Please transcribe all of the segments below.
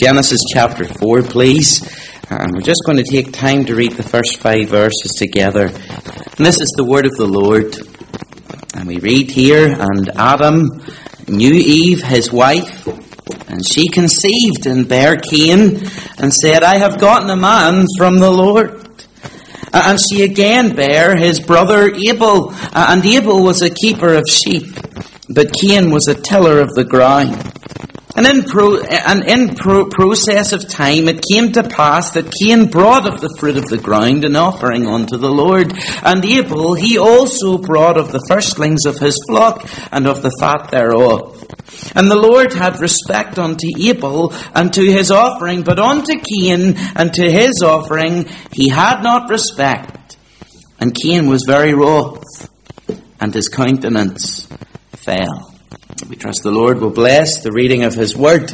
Genesis chapter 4, please. And we're just going to take time to read the first five verses together. And this is the word of the Lord. And we read here, and Adam knew Eve, his wife, and she conceived and bare Cain, and said, I have gotten a man from the Lord. And she again bare his brother Abel, and Abel was a keeper of sheep, but Cain was a tiller of the ground. And in, pro, and in pro, process of time, it came to pass that Cain brought of the fruit of the ground an offering unto the Lord. And Abel, he also brought of the firstlings of his flock and of the fat thereof. And the Lord had respect unto Abel and to his offering, but unto Cain and to his offering he had not respect. And Cain was very wroth, and his countenance fell. We trust the Lord will bless the reading of His Word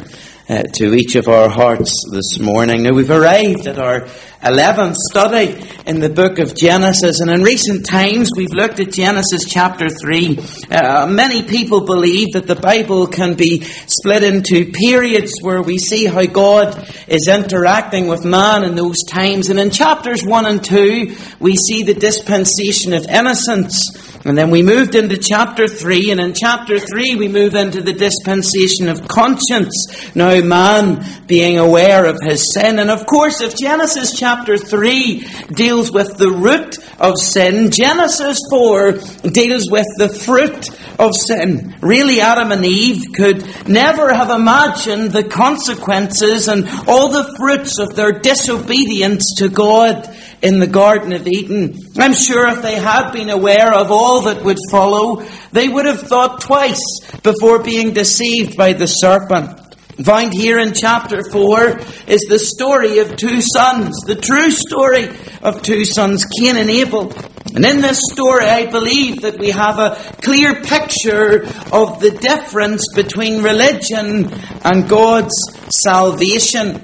uh, to each of our hearts this morning. Now we've arrived at our 11th study in the book of Genesis, and in recent times we've looked at Genesis chapter 3. Uh, many people believe that the Bible can be split into periods where we see how God is interacting with man in those times, and in chapters 1 and 2 we see the dispensation of innocence. And then we moved into chapter 3, and in chapter 3 we move into the dispensation of conscience. Now, man being aware of his sin. And of course, if Genesis chapter 3 deals with the root of sin, Genesis 4 deals with the fruit of sin. Really, Adam and Eve could never have imagined the consequences and all the fruits of their disobedience to God in the Garden of Eden. I'm sure if they had been aware of all that would follow, they would have thought twice before being deceived by the serpent. Found here in chapter 4 is the story of two sons, the true story of two sons, Cain and Abel. And in this story, I believe that we have a clear picture of the difference between religion and God's salvation.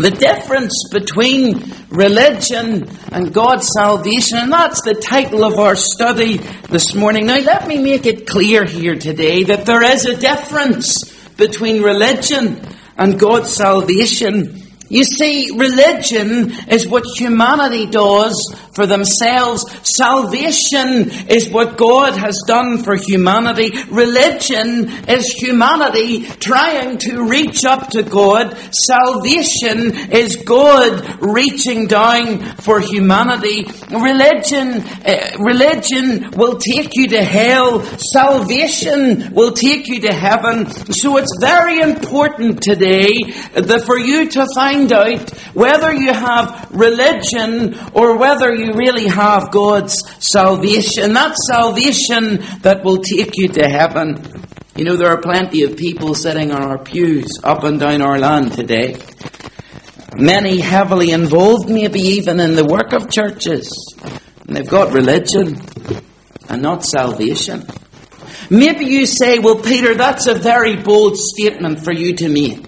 The difference between religion and God's salvation, and that's the title of our study this morning. Now, let me make it clear here today that there is a difference between religion and God's salvation. You see, religion is what humanity does for themselves. Salvation is what God has done for humanity. Religion is humanity trying to reach up to God. Salvation is God reaching down for humanity. Religion, uh, religion will take you to hell. Salvation will take you to heaven. So it's very important today that for you to find find out whether you have religion or whether you really have God's salvation. That salvation that will take you to heaven. You know, there are plenty of people sitting on our pews up and down our land today. Many heavily involved, maybe even in the work of churches. And they've got religion and not salvation. Maybe you say, well, Peter, that's a very bold statement for you to make.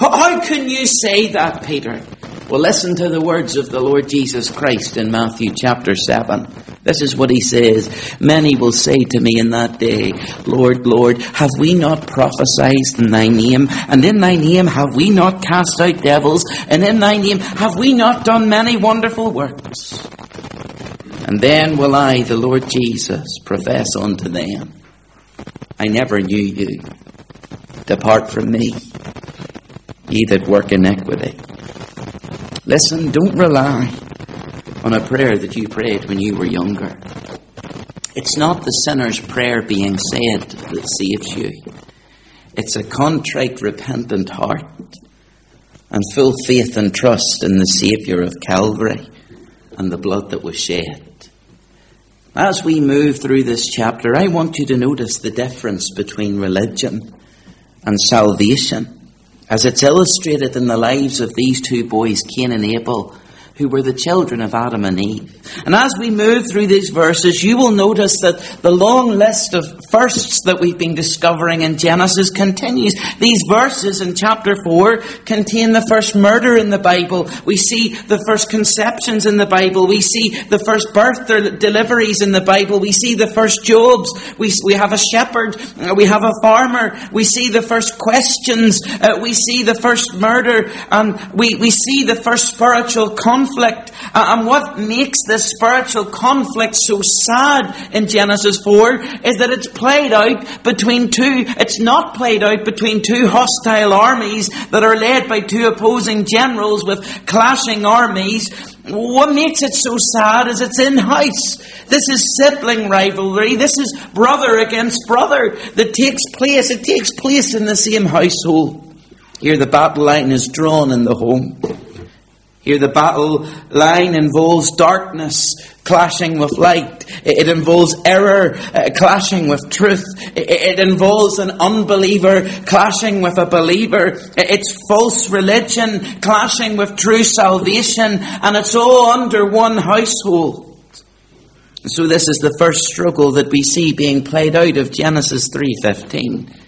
How can you say that, Peter? Well, listen to the words of the Lord Jesus Christ in Matthew chapter 7. This is what he says. Many will say to me in that day, Lord, Lord, have we not prophesied in thy name? And in thy name have we not cast out devils? And in thy name have we not done many wonderful works? And then will I, the Lord Jesus, profess unto them, I never knew you. Depart from me ye that work iniquity. Listen, don't rely on a prayer that you prayed when you were younger. It's not the sinner's prayer being said that saves you. It's a contrite, repentant heart and full faith and trust in the Saviour of Calvary and the blood that was shed. As we move through this chapter, I want you to notice the difference between religion and salvation as it's illustrated in the lives of these two boys, Cain and Abel, who were the children of Adam and Eve. And as we move through these verses, you will notice that the long list of firsts that we've been discovering in Genesis continues. These verses in chapter 4 contain the first murder in the Bible. We see the first conceptions in the Bible. We see the first birth deliveries in the Bible. We see the first Jobs. We, we have a shepherd. We have a farmer. We see the first questions. Uh, we see the first murder. And we, we see the first spiritual conflict. Uh, and what makes this spiritual conflict so sad in Genesis 4 is that it's played out between two, it's not played out between two hostile armies that are led by two opposing generals with clashing armies. What makes it so sad is it's in house. This is sibling rivalry. This is brother against brother that takes place. It takes place in the same household. Here the battle line is drawn in the home. Here the battle line involves darkness clashing with light. It involves error uh, clashing with truth. It, involves an unbeliever clashing with a believer. It's false religion clashing with true salvation. And it's all under one household. So this is the first struggle that we see being played out of Genesis 3.15.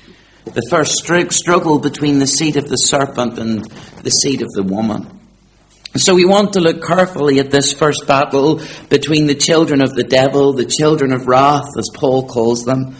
The first struggle between the seed of the serpent and the seed of the woman. So we want to look carefully at this first battle between the children of the devil, the children of wrath, as Paul calls them,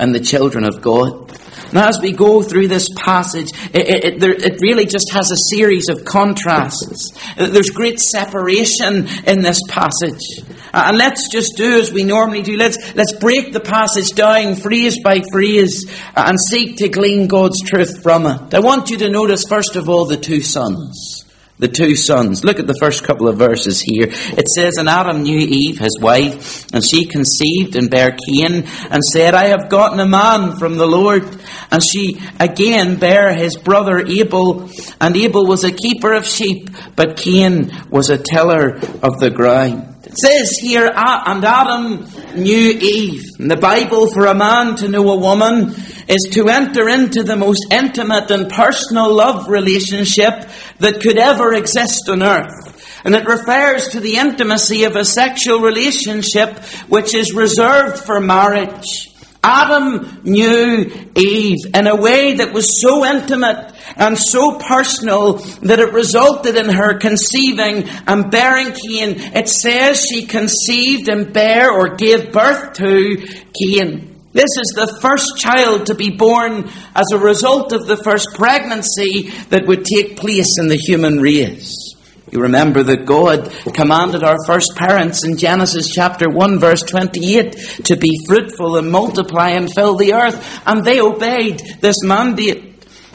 and the children of God. Now, as we go through this passage, it, it, it, really just has a series of contrasts. There's great separation in this passage. And let's just do as we normally do. Let's, let's break the passage down phrase by phrase and seek to glean God's truth from it. I want you to notice, first of all, the two sons the two sons. Look at the first couple of verses here. It says, And Adam knew Eve, his wife, and she conceived and bare Cain, and said, I have gotten a man from the Lord. And she again bare his brother Abel, and Abel was a keeper of sheep, but Cain was a tiller of the ground. It says here, and Adam knew Eve. In the Bible, for a man to know a woman is to enter into the most intimate and personal love relationship that could ever exist on earth. And it refers to the intimacy of a sexual relationship which is reserved for marriage. Adam knew Eve in a way that was so intimate and so personal that it resulted in her conceiving and bearing Cain. It says she conceived and bare or gave birth to Cain. This is the first child to be born as a result of the first pregnancy that would take place in the human race. You remember that God commanded our first parents in Genesis chapter 1 verse 28 to be fruitful and multiply and fill the earth, and they obeyed this mandate.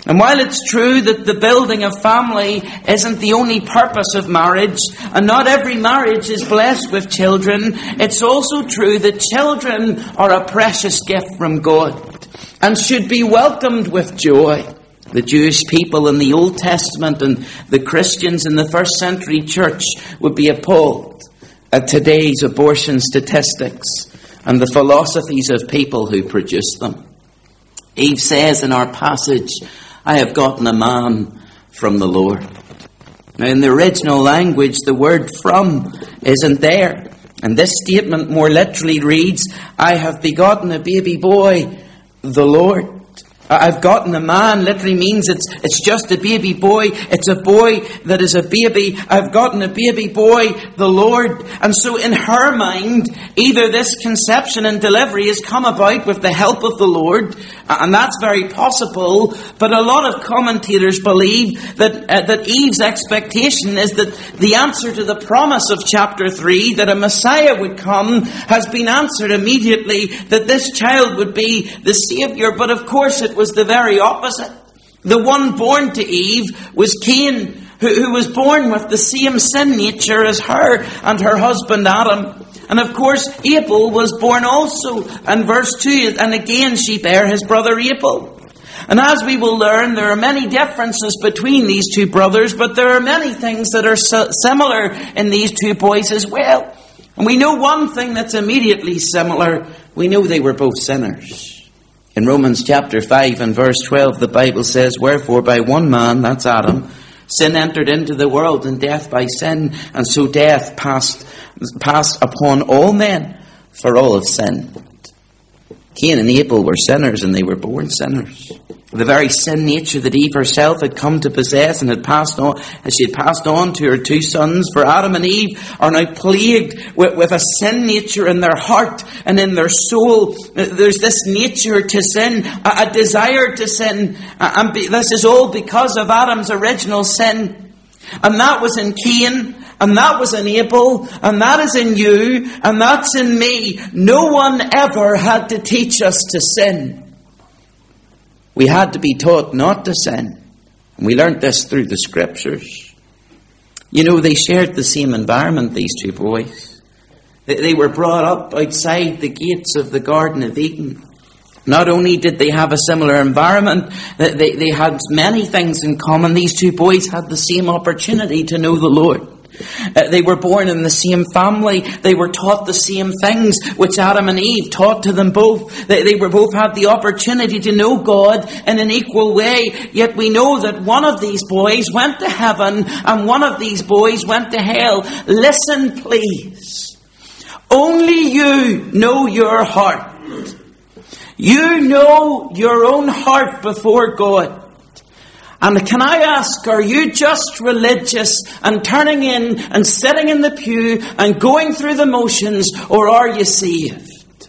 And while it's true that the building of family isn't the only purpose of marriage, and not every marriage is blessed with children, it's also true that children are a precious gift from God and should be welcomed with joy. The Jewish people in the Old Testament and the Christians in the first century church would be appalled at today's abortion statistics and the philosophies of people who produce them. Eve says in our passage, I have gotten a man from the Lord. Now, in the original language, the word from isn't there. And this statement more literally reads, I have begotten a baby boy, the Lord. I've gotten a man literally means it's, it's just a baby boy. It's a boy that is a baby. I've gotten a baby boy, the Lord. And so in her mind, either this conception and delivery has come about with the help of the Lord, and that's very possible, but a lot of commentators believe that, uh, that Eve's expectation is that the answer to the promise of chapter 3, that a Messiah would come, has been answered immediately, that this child would be the Savior. But of course it was the very opposite. The one born to Eve was Cain, who, who was born with the same sin nature as her and her husband Adam. And of course, Abel was born also. And verse 2, and again she bare his brother Abel. And as we will learn, there are many differences between these two brothers, but there are many things that are similar in these two boys as well. And we know one thing that's immediately similar. We know they were both sinners. In Romans chapter 5 and verse 12, the Bible says, Wherefore by one man, that's Adam, Sin entered into the world and death by sin, and so death passed, passed upon all men for all of sin. Cain and Abel were sinners and they were born sinners. The very sin nature that Eve herself had come to possess and had passed on, as she had passed on to her two sons, for Adam and Eve are now plagued with, with a sin nature in their heart and in their soul. There's this nature to sin, a, a desire to sin, and be, this is all because of Adam's original sin. And that was in Cain, and that was in Abel, and that is in you, and that's in me. No one ever had to teach us to sin. We had to be taught not to sin. And we learnt this through the scriptures. You know, they shared the same environment, these two boys. They were brought up outside the gates of the Garden of Eden. Not only did they have a similar environment, they, they had many things in common. These two boys had the same opportunity to know the Lord. Uh, they were born in the same family. They were taught the same things which Adam and Eve taught to them both. They, they were both had the opportunity to know God in an equal way. Yet we know that one of these boys went to heaven and one of these boys went to hell. Listen, please. Only you know your heart. You know your own heart before God. And can I ask, are you just religious and turning in and sitting in the pew and going through the motions, or are you saved?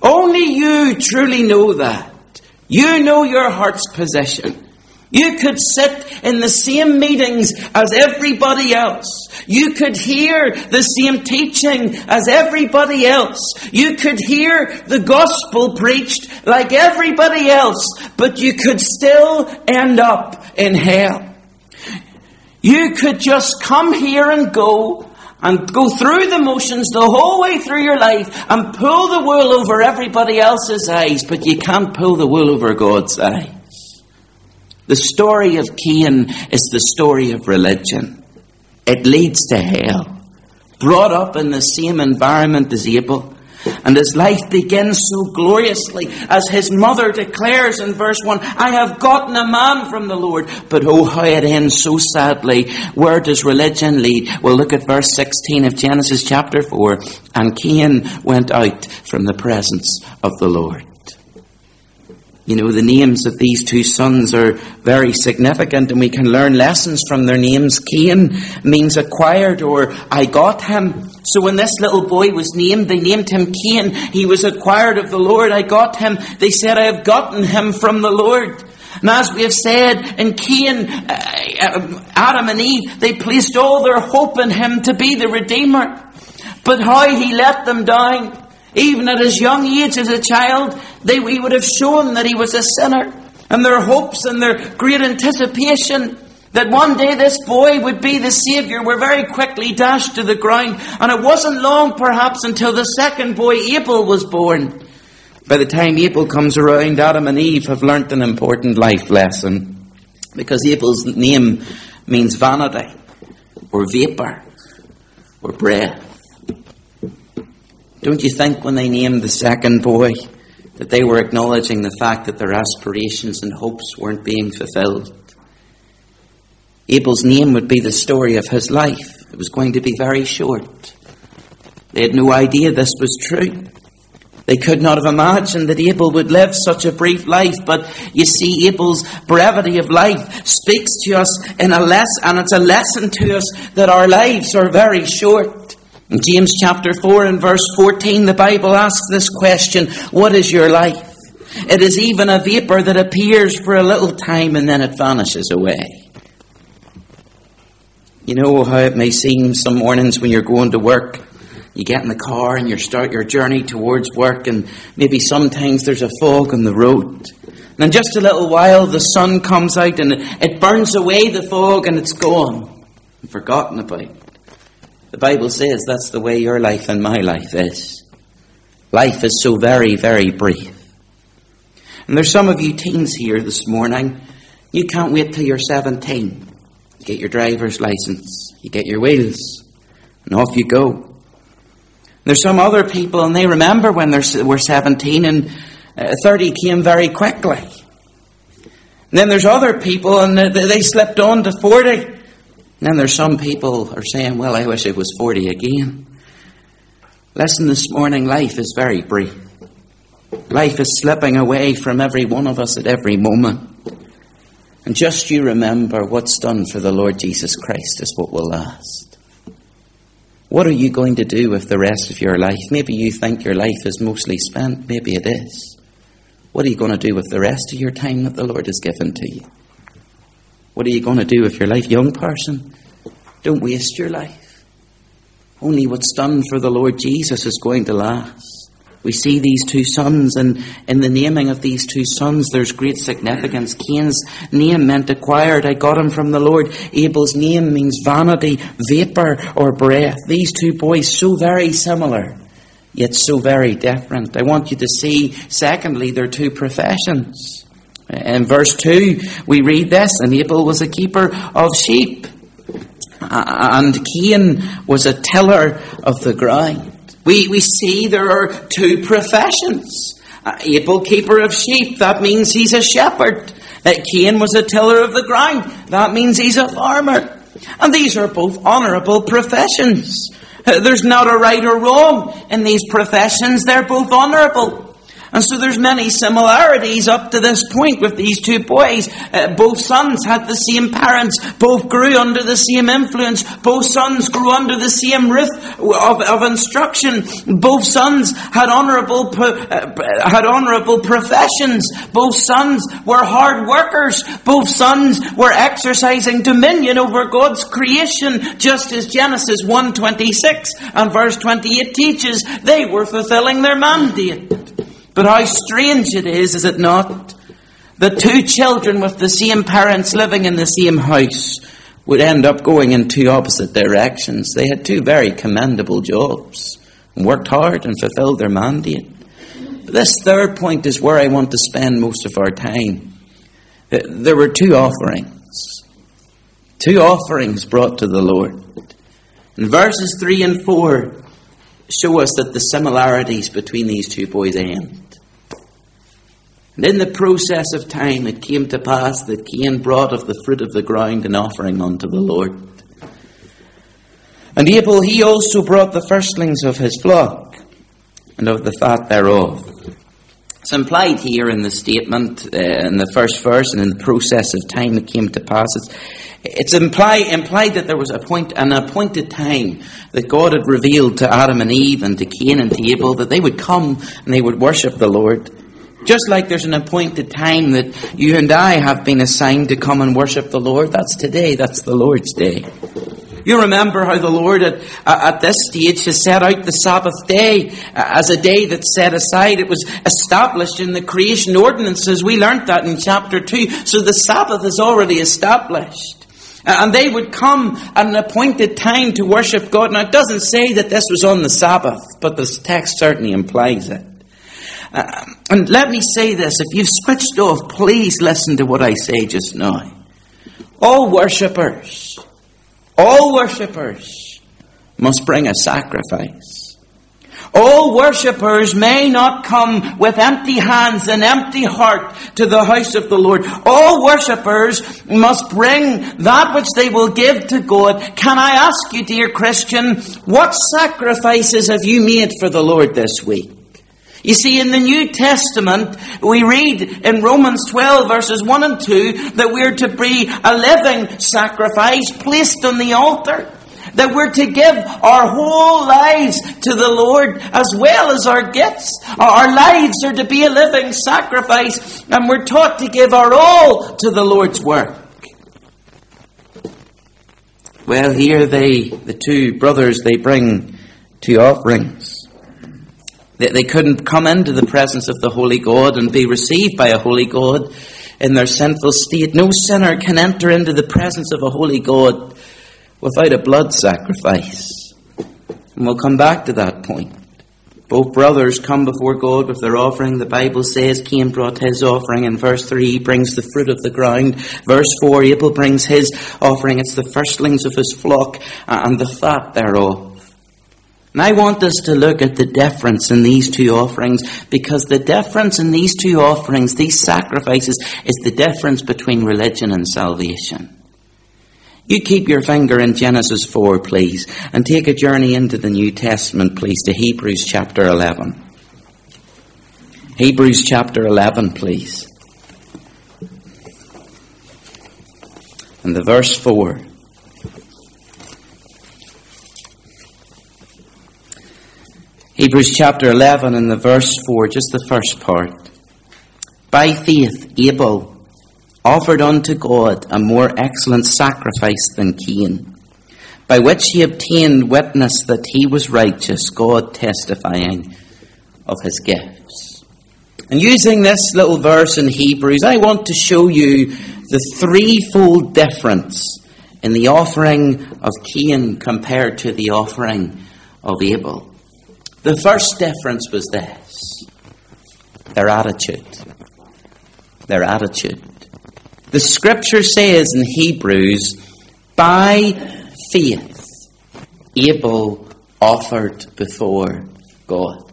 Only you truly know that. You know your heart's position. You could sit in the same meetings as everybody else. You could hear the same teaching as everybody else. You could hear the gospel preached like everybody else, but you could still end up in hell. You could just come here and go and go through the motions the whole way through your life and pull the wool over everybody else's eyes, but you can't pull the wool over God's eyes. The story of Cain is the story of religion. It leads to hell. Brought up in the same environment as Abel. And his life begins so gloriously as his mother declares in verse 1, I have gotten a man from the Lord. But oh, how it ends so sadly. Where does religion lead? Well, look at verse 16 of Genesis chapter 4. And Cain went out from the presence of the Lord. You know, the names of these two sons are very significant and we can learn lessons from their names. Cain means acquired or I got him. So when this little boy was named, they named him Cain. He was acquired of the Lord. I got him. They said, I have gotten him from the Lord. And as we have said, in Cain, uh, Adam and Eve, they placed all their hope in him to be the Redeemer. But how he let them down. Even at his young age as a child, they, he would have shown that he was a sinner. And their hopes and their great anticipation that one day this boy would be the Saviour were very quickly dashed to the ground. And it wasn't long, perhaps, until the second boy, Abel, was born. By the time Abel comes around, Adam and Eve have learnt an important life lesson. Because Abel's name means vanity, or vapour, or breath. Don't you think when they named the second boy that they were acknowledging the fact that their aspirations and hopes weren't being fulfilled? Abel's name would be the story of his life. It was going to be very short. They had no idea this was true. They could not have imagined that Abel would live such a brief life, but you see, Abel's brevity of life speaks to us in a lesson, and it's a lesson to us that our lives are very short. In James chapter 4 and verse 14, the Bible asks this question What is your life? It is even a vapor that appears for a little time and then it vanishes away. You know how it may seem some mornings when you're going to work. You get in the car and you start your journey towards work, and maybe sometimes there's a fog on the road. And in just a little while, the sun comes out and it burns away the fog and it's gone, forgotten about. The Bible says that's the way your life and my life is. Life is so very, very brief. And there's some of you teens here this morning, you can't wait till you're 17. You get your driver's license, you get your wheels, and off you go. There's some other people, and they remember when they were 17, and uh, 30 came very quickly. And then there's other people, and they slipped on to 40. Then there's some people are saying, well, I wish it was 40 again. Listen, this morning, life is very brief. Life is slipping away from every one of us at every moment. And just you remember what's done for the Lord Jesus Christ is what will last. What are you going to do with the rest of your life? Maybe you think your life is mostly spent. Maybe it is. What are you going to do with the rest of your time that the Lord has given to you? What are you going to do with your life? Young person, don't waste your life. Only what's done for the Lord Jesus is going to last. We see these two sons, and in the naming of these two sons, there's great significance. Cain's name meant acquired. I got him from the Lord. Abel's name means vanity, vapor, or breath. These two boys, so very similar yet so very different. I want you to see, secondly, their two professions. In verse 2, we read this, and Abel was a keeper of sheep, and Cain was a tiller of the ground. We, we see there are two professions. Abel, keeper of sheep, that means he's a shepherd. Cain was a tiller of the ground, that means he's a farmer. And these are both honourable professions. There's not a right or wrong in these professions. They're both honourable. And so there's many similarities up to this point with these two boys. Uh, both sons had the same parents. Both grew under the same influence. Both sons grew under the same roof of, of instruction. Both sons had honourable uh, had honourable professions. Both sons were hard workers. Both sons were exercising dominion over God's creation, just as Genesis 1:26 and verse 28 teaches. They were fulfilling their mandate. But how strange it is, is it not? that two children with the same parents living in the same house would end up going in two opposite directions. They had two very commendable jobs and worked hard and fulfilled their mandate. But this third point is where I want to spend most of our time. Uh, there were two offerings. Two offerings brought to the Lord. And verses 3 and 4 show us that the similarities between these two boys end. And in the process of time it came to pass that Cain brought of the fruit of the ground an offering unto the Lord. And Abel he also brought the firstlings of his flock and of the fat thereof. It's implied here in the statement, uh, in the first verse, and in the process of time it came to pass. It's, it's implied, implied that there was a point, an appointed time that God had revealed to Adam and Eve and to Cain and to Abel that they would come and they would worship the Lord. Just like there's an appointed time that you and I have been assigned to come and worship the Lord, that's today, that's the Lord's day. You remember how the Lord at, at this stage has set out the Sabbath day as a day that's set aside. It was established in the creation ordinances. We learnt that in chapter 2. So the Sabbath is already established. And they would come at an appointed time to worship God. Now, it doesn't say that this was on the Sabbath, but the text certainly implies it. Uh, and let me say this if you've switched off, please listen to what I say just now. All worshippers, all worshippers must bring a sacrifice. All worshippers may not come with empty hands and empty heart to the house of the Lord. All worshippers must bring that which they will give to God. Can I ask you, dear Christian, what sacrifices have you made for the Lord this week? You see, in the New Testament, we read in Romans 12 verses 1 and 2 that we're to be a living sacrifice placed on the altar. That we're to give our whole lives to the Lord as well as our gifts. Our lives are to be a living sacrifice and we're taught to give our all to the Lord's work. Well, here they, the two brothers, they bring two offerings. They, couldn't come into the presence of the Holy God and be received by a Holy God in their sinful state. No sinner can enter into the presence of a Holy God without a blood sacrifice. And we'll come back to that point. Both brothers come before God with their offering. The Bible says Cain brought his offering. In verse 3, he brings the fruit of the ground. Verse 4, Abel brings his offering. It's the firstlings of his flock and the fat thereof. And I want us to look at the difference in these two offerings because the difference in these two offerings, these sacrifices, is the difference between religion and salvation. You keep your finger in Genesis 4, please, and take a journey into the New Testament, please, to Hebrews chapter 11. Hebrews chapter 11, please. And the verse 4. Hebrews chapter 11 and the verse 4, just the first part. By faith, Abel offered unto God a more excellent sacrifice than Cain, by which he obtained witness that he was righteous, God testifying of his gifts. And using this little verse in Hebrews, I want to show you the threefold difference in the offering of Cain compared to the offering of Abel. The first difference was this their attitude. Their attitude. The scripture says in Hebrews, by faith, Abel offered before God.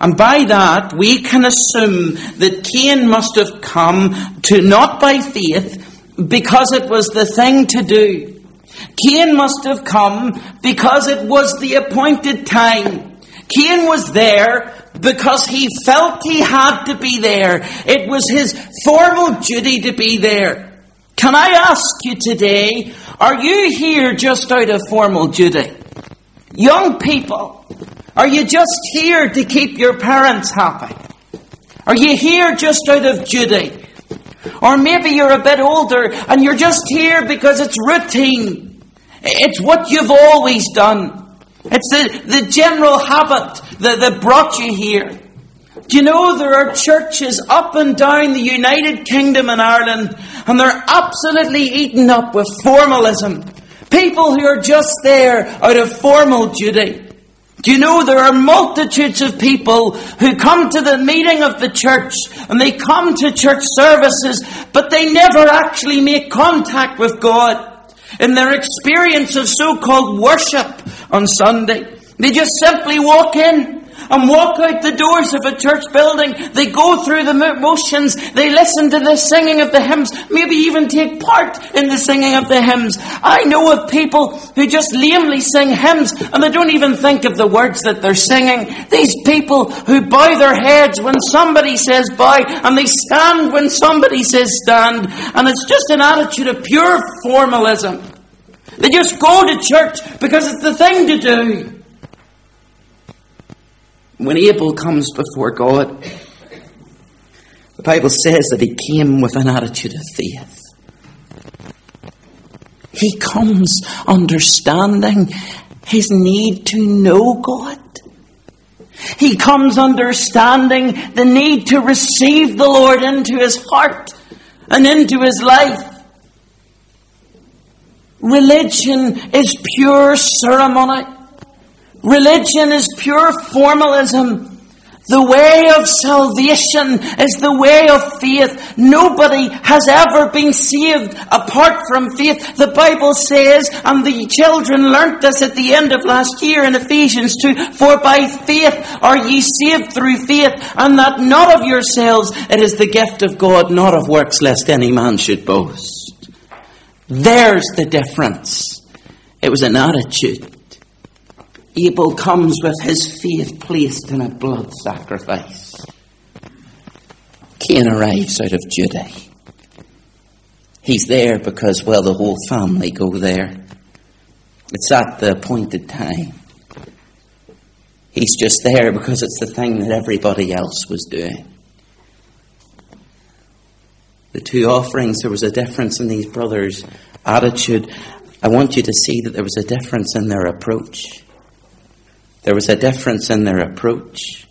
And by that, we can assume that Cain must have come to not by faith because it was the thing to do. Cain must have come because it was the appointed time. Cain was there because he felt he had to be there. It was his formal duty to be there. Can I ask you today, are you here just out of formal duty? Young people, are you just here to keep your parents happy? Are you here just out of duty? Or maybe you're a bit older and you're just here because it's routine. It's what you've always done. It's the, the general habit that, that brought you here. Do you know there are churches up and down the United Kingdom and Ireland, and they're absolutely eaten up with formalism. People who are just there out of formal duty. Do you know there are multitudes of people who come to the meeting of the church and they come to church services, but they never actually make contact with God in their experience of so-called worship on Sunday. They just simply walk in and walk out the doors of a church building. They go through the motions. They listen to the singing of the hymns, maybe even take part in the singing of the hymns. I know of people who just lamely sing hymns and they don't even think of the words that they're singing. These people who bow their heads when somebody says bow and they stand when somebody says stand. And it's just an attitude of pure formalism. They just go to church because it's the thing to do. When Abel comes before God, the Bible says that he came with an attitude of faith. He comes understanding his need to know God. He comes understanding the need to receive the Lord into his heart and into his life. Religion is pure ceremony. Religion is pure formalism. The way of salvation is the way of faith. Nobody has ever been saved apart from faith. The Bible says, and the children learnt this at the end of last year in Ephesians 2, for by faith are ye saved through faith, and that not of yourselves, it is the gift of God, not of works, lest any man should boast. There's the difference. It was an attitude. Abel comes with his faith placed in a blood sacrifice. Cain arrives out of duty. He's there because, well, the whole family go there. It's at the appointed time. He's just there because it's the thing that everybody else was doing. The two offerings, there was a difference in these brothers' attitude. I want you to see that there was a difference in their approach. There was a difference in their approach.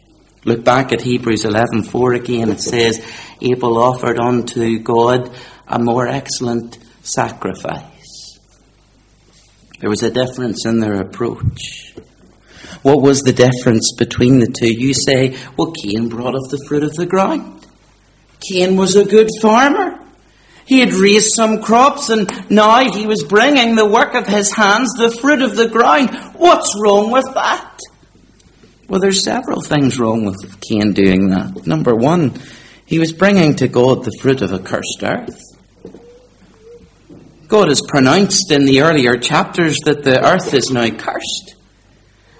Look back at Hebrews 11:4 again. It says, "Abel offered unto God a more excellent sacrifice." There was a difference in their approach. What was the difference between the two? You say, "Well, Cain brought of the fruit of the ground. Cain was a good farmer. He had raised some crops and now he was bringing the work of his hands, the fruit of the ground. What's wrong with that? Well, there's several things wrong with Cain doing that. Number one, he was bringing to God the fruit of a cursed earth. God has pronounced in the earlier chapters that the earth is now cursed.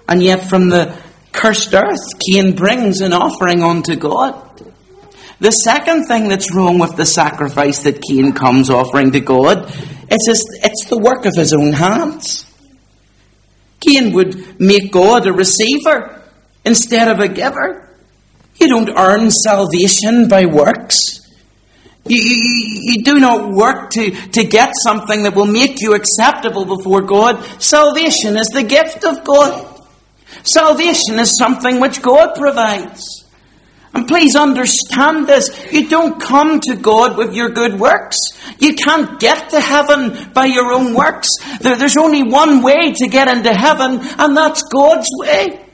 And yet from the cursed earth, Cain brings an offering unto God. The second thing that's wrong with the sacrifice that Cain comes offering to God is his, it's the work of his own hands. Cain would make God a receiver instead of a giver. You don't earn salvation by works. You, you, you, do not work to, to get something that will make you acceptable before God. Salvation is the gift of God. Salvation is something which God provides. And please understand this. You don't come to God with your good works. You can't get to heaven by your own works. There, there's only one way to get into heaven, and that's God's way.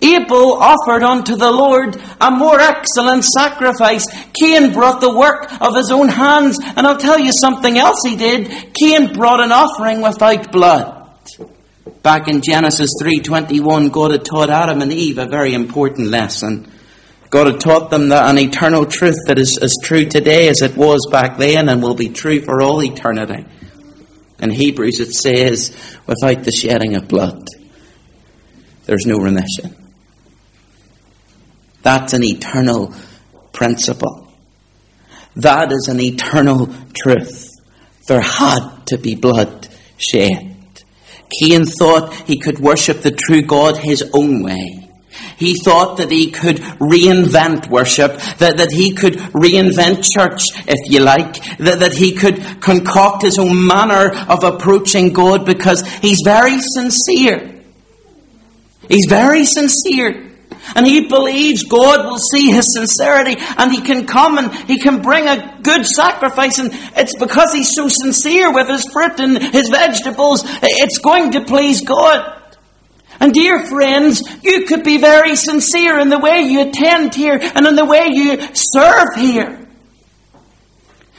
Abel offered unto the Lord a more excellent sacrifice. Cain brought the work of his own hands. And I'll tell you something else he did. Cain brought an offering without blood. Back in Genesis 3.21, God had taught Adam and Eve a very important lesson. God had taught them that an eternal truth that is as true today as it was back then and will be true for all eternity. In Hebrews it says, without the shedding of blood there's no remission. That's an eternal principle. That is an eternal truth. There had to be blood shed. Cain thought he could worship the true God his own way. He thought that he could reinvent worship, that, that he could reinvent church, if you like, that, that he could concoct his own manner of approaching God because he's very sincere. He's very sincere. And he believes God will see his sincerity and he can come and he can bring a good sacrifice. And it's because he's so sincere with his fruit and his vegetables, it's going to please God. And dear friends, you could be very sincere in the way you attend here and in the way you serve here.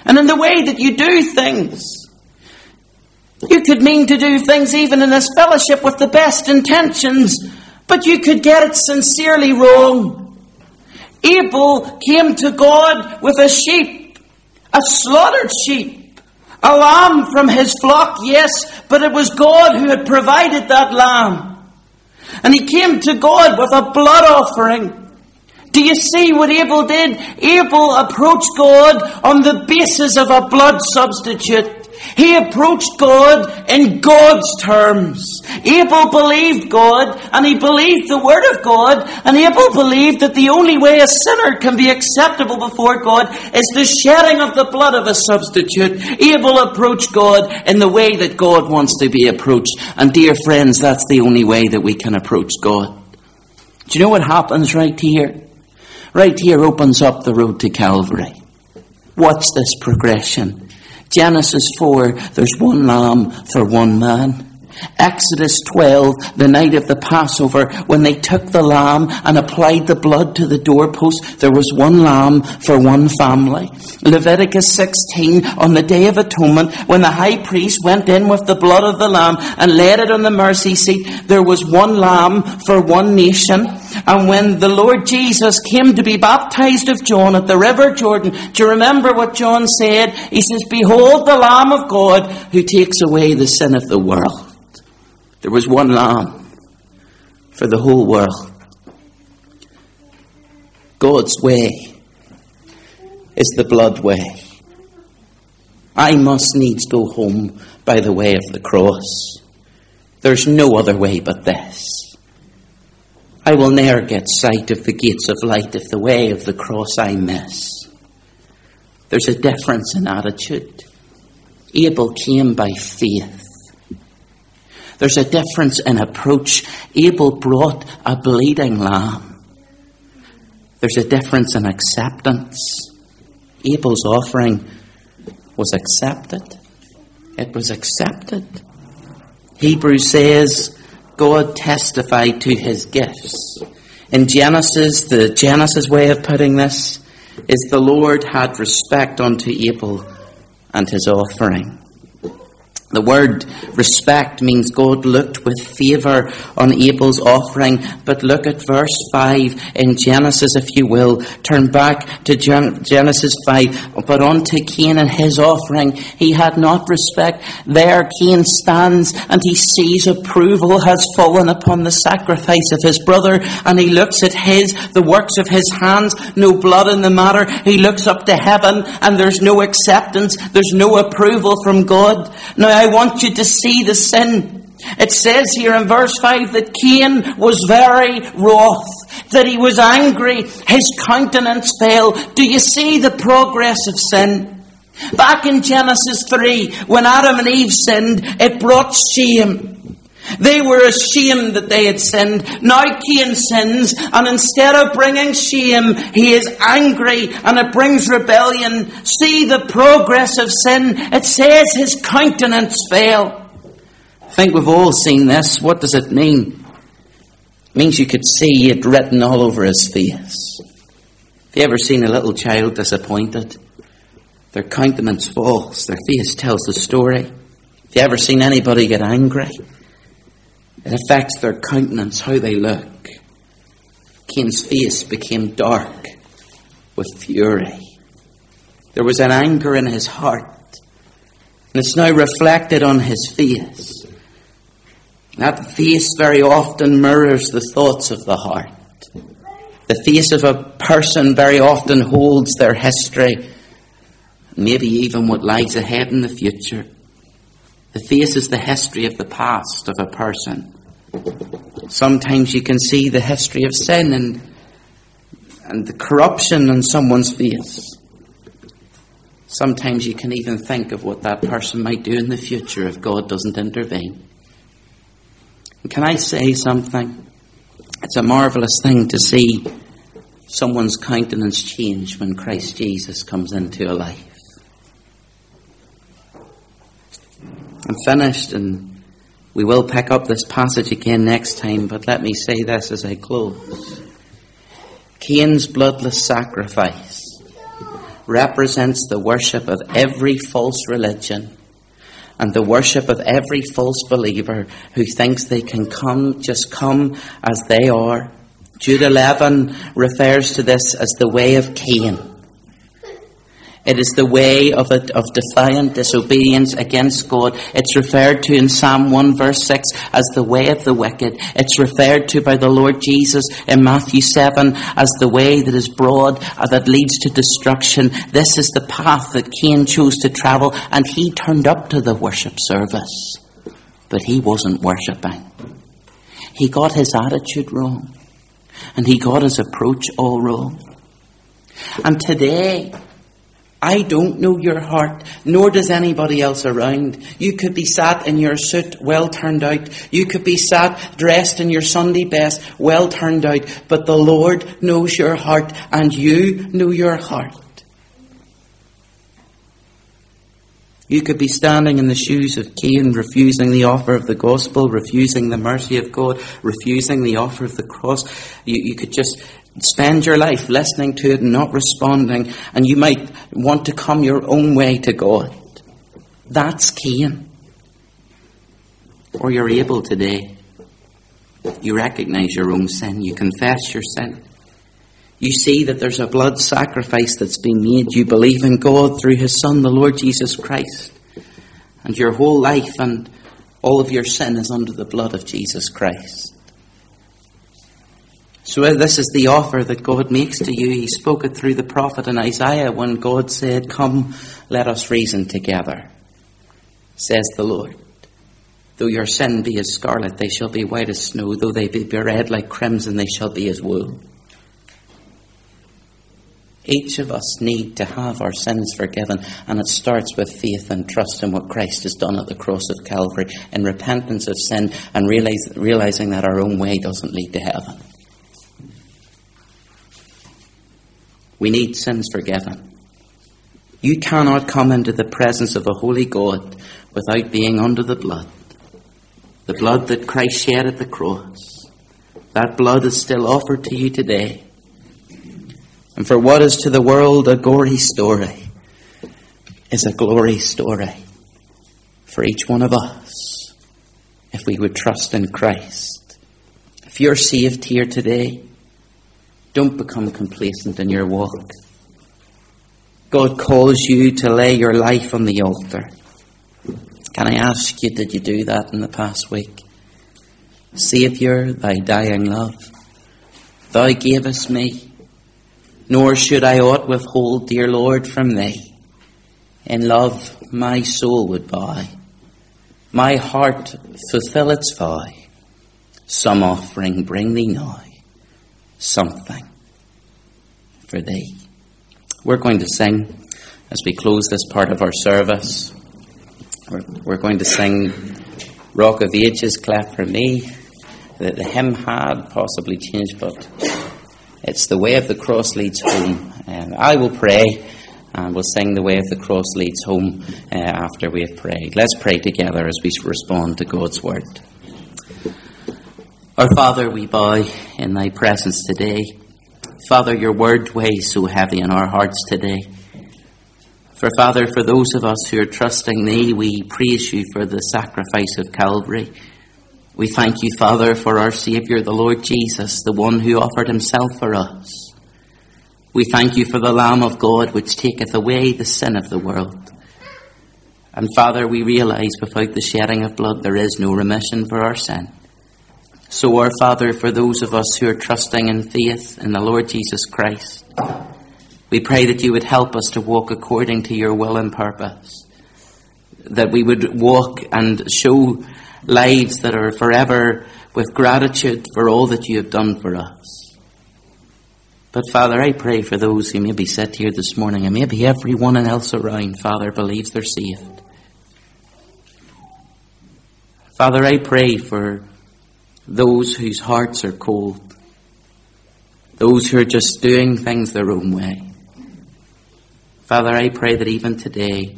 And in the way that you do things. You could mean to do things even in this fellowship with the best intentions, but you could get it sincerely wrong. Abel came to God with a sheep, a slaughtered sheep, a lamb from his flock, yes, but it was God who had provided that lamb. And he came to God with a blood offering. Do you see what Abel did? Abel approached God on the basis of a blood substitute. He approached God in God's terms. Abel believed God and he believed the Word of God and Abel believed that the only way a sinner can be acceptable before God is the shedding of the blood of a substitute. Abel approached God in the way that God wants to be approached. And dear friends, that's the only way that we can approach God. Do you know what happens right here? Right here opens up the road to Calvary. Watch this progression. Genesis 4, there's one lamb for one man. Exodus 12, the night of the Passover, when they took the lamb and applied the blood to the doorpost, there was one lamb for one family. Leviticus 16, on the Day of Atonement, when the high priest went in with the blood of the lamb and laid it on the mercy seat, there was one lamb for one nation. And when the Lord Jesus came to be baptized of John at the river Jordan, do you remember what John said? He says, Behold the Lamb of God who takes away the sin of the world. There was one lamb for the whole world. God's way is the blood way. I must needs go home by the way of the cross. There's no other way but this. I will ne'er get sight of the gates of light if the way of the cross I miss. There's a difference in attitude. Abel came by faith. There's a difference in approach. Abel brought a bleeding lamb. There's a difference in acceptance. Abel's offering was accepted. It was accepted. Hebrews says God testified to his gifts. In Genesis, the Genesis way of putting this is the Lord had respect unto Abel and his offering. The word respect means God looked with favour on Abel's offering. But look at verse 5 in Genesis, if you will. Turn back to Genesis 5. But unto Cain and his offering, he had not respect. There Cain stands and he sees approval has fallen upon the sacrifice of his brother. And he looks at his, the works of his hands, no blood in the matter. He looks up to heaven and there's no acceptance. There's no approval from God. Now, want you to see the sin. It says here in verse 5 that Cain was very wroth, that he was angry, his countenance fell. Do you see the progress of sin? Back in Genesis 3, when Adam and Eve sinned, it brought shame. They were ashamed that they had sinned. Now Cain sins, and instead of bringing shame, he is angry, and it brings rebellion. See the progress of sin. It says his countenance fell. I think we've all seen this. What does it mean? It means you could see it written all over his face. Have you ever seen a little child disappointed? Their countenance falls, their face tells the story. Have you ever seen anybody get angry? It affects their countenance, how they look. Cain's face became dark with fury. There was an anger in his heart, and it's now reflected on his face. That face very often mirrors the thoughts of the heart. The face of a person very often holds their history, maybe even what lies ahead in the future. The face is the history of the past of a person. Sometimes you can see the history of sin and, and the corruption on someone's face. Sometimes you can even think of what that person might do in the future if God doesn't intervene. And can I say something? It's a marvelous thing to see someone's countenance change when Christ Jesus comes into a life. I'm finished and we will pick up this passage again next time, but let me say this as I close. Cain's bloodless sacrifice represents the worship of every false religion and the worship of every false believer who thinks they can come, just come as they are. Jude 11 refers to this as the way of Cain. It is the way of, of defiant disobedience against God. It's referred to in Psalm 1 verse 6 as the way of the wicked. It's referred to by the Lord Jesus in Matthew 7 as the way that is broad uh, that leads to destruction. This is the path that Cain chose to travel and he turned up to the worship service. But he wasn't worshipping. He got his attitude wrong. And he got his approach all wrong. And today, I don't know your heart, nor does anybody else around. You could be sat in your suit, well turned out. You could be sat dressed in your Sunday best, well turned out. But the Lord knows your heart, and you know your heart. You could be standing in the shoes of Cain, refusing the offer of the gospel, refusing the mercy of God, refusing the offer of the cross. You, you could just spend your life listening to it and not responding, and you might want to come your own way to God. That's Cain. Or you're Abel today. You recognize your own sin. You confess your sin. You see that there's a blood sacrifice that's been made. You believe in God through His Son, the Lord Jesus Christ. And your whole life and all of your sin is under the blood of Jesus Christ. So uh, this is the offer that God makes to you. He spoke it through the prophet in Isaiah when God said, Come, let us reason together, says the Lord. Though your sin be as scarlet, they shall be white as snow. Though they be red like crimson, they shall be as wool. Each of us need to have our sins forgiven, and it starts with faith and trust in what Christ has done at the cross of Calvary, in repentance of sin, and realize, realizing that our own way doesn't lead to heaven. We need sins forgiven. You cannot come into the presence of a holy God without being under the blood. The blood that Christ shed at the cross. That blood is still offered to you today. And for what is to the world a gory story, is a glory story for each one of us if we would trust in Christ. If you're saved here today, don't become complacent in your walk. God calls you to lay your life on the altar. Can I ask you, did you do that in the past week? Saviour, thy dying love, thou gavest me, nor should I aught withhold, dear Lord, from thee. In love my soul would buy, my heart fulfill its vow. Some offering bring thee now, something for thee. We're going to sing as we close this part of our service. We're, we're going to sing Rock of Ages, Cleft for Me. The, the hymn had possibly changed, but it's The Way of the Cross Leads Home. And I will pray and we'll sing The Way of the Cross Leads Home uh, after we have prayed. Let's pray together as we respond to God's Word. Our Father, we bow in Thy presence today. Father, Your Word weighs so heavy in our hearts today. For Father, for those of us who are trusting Thee, we praise You for the sacrifice of Calvary. We thank You, Father, for our Saviour, the Lord Jesus, the one who offered Himself for us. We thank you for the Lamb of God which taketh away the sin of the world. And Father, we realize without the shedding of blood there is no remission for our sin. So, our Father, for those of us who are trusting in faith in the Lord Jesus Christ, we pray that you would help us to walk according to your will and purpose. That we would walk and show lives that are forever with gratitude for all that you have done for us. But Father, I pray for those who maybe sit here this morning and maybe everyone else around, Father, believes they're saved. Father, I pray for those whose hearts are cold, those who are just doing things their own way. Father, I pray that even today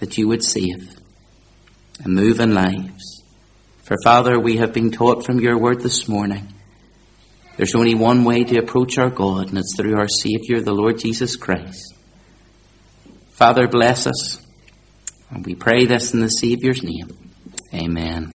that you would save and move in lives. For Father, we have been taught from your word this morning there's only one way to approach our God, and it's through our Saviour, the Lord Jesus Christ. Father, bless us. And we pray this in the Saviour's name. Amen.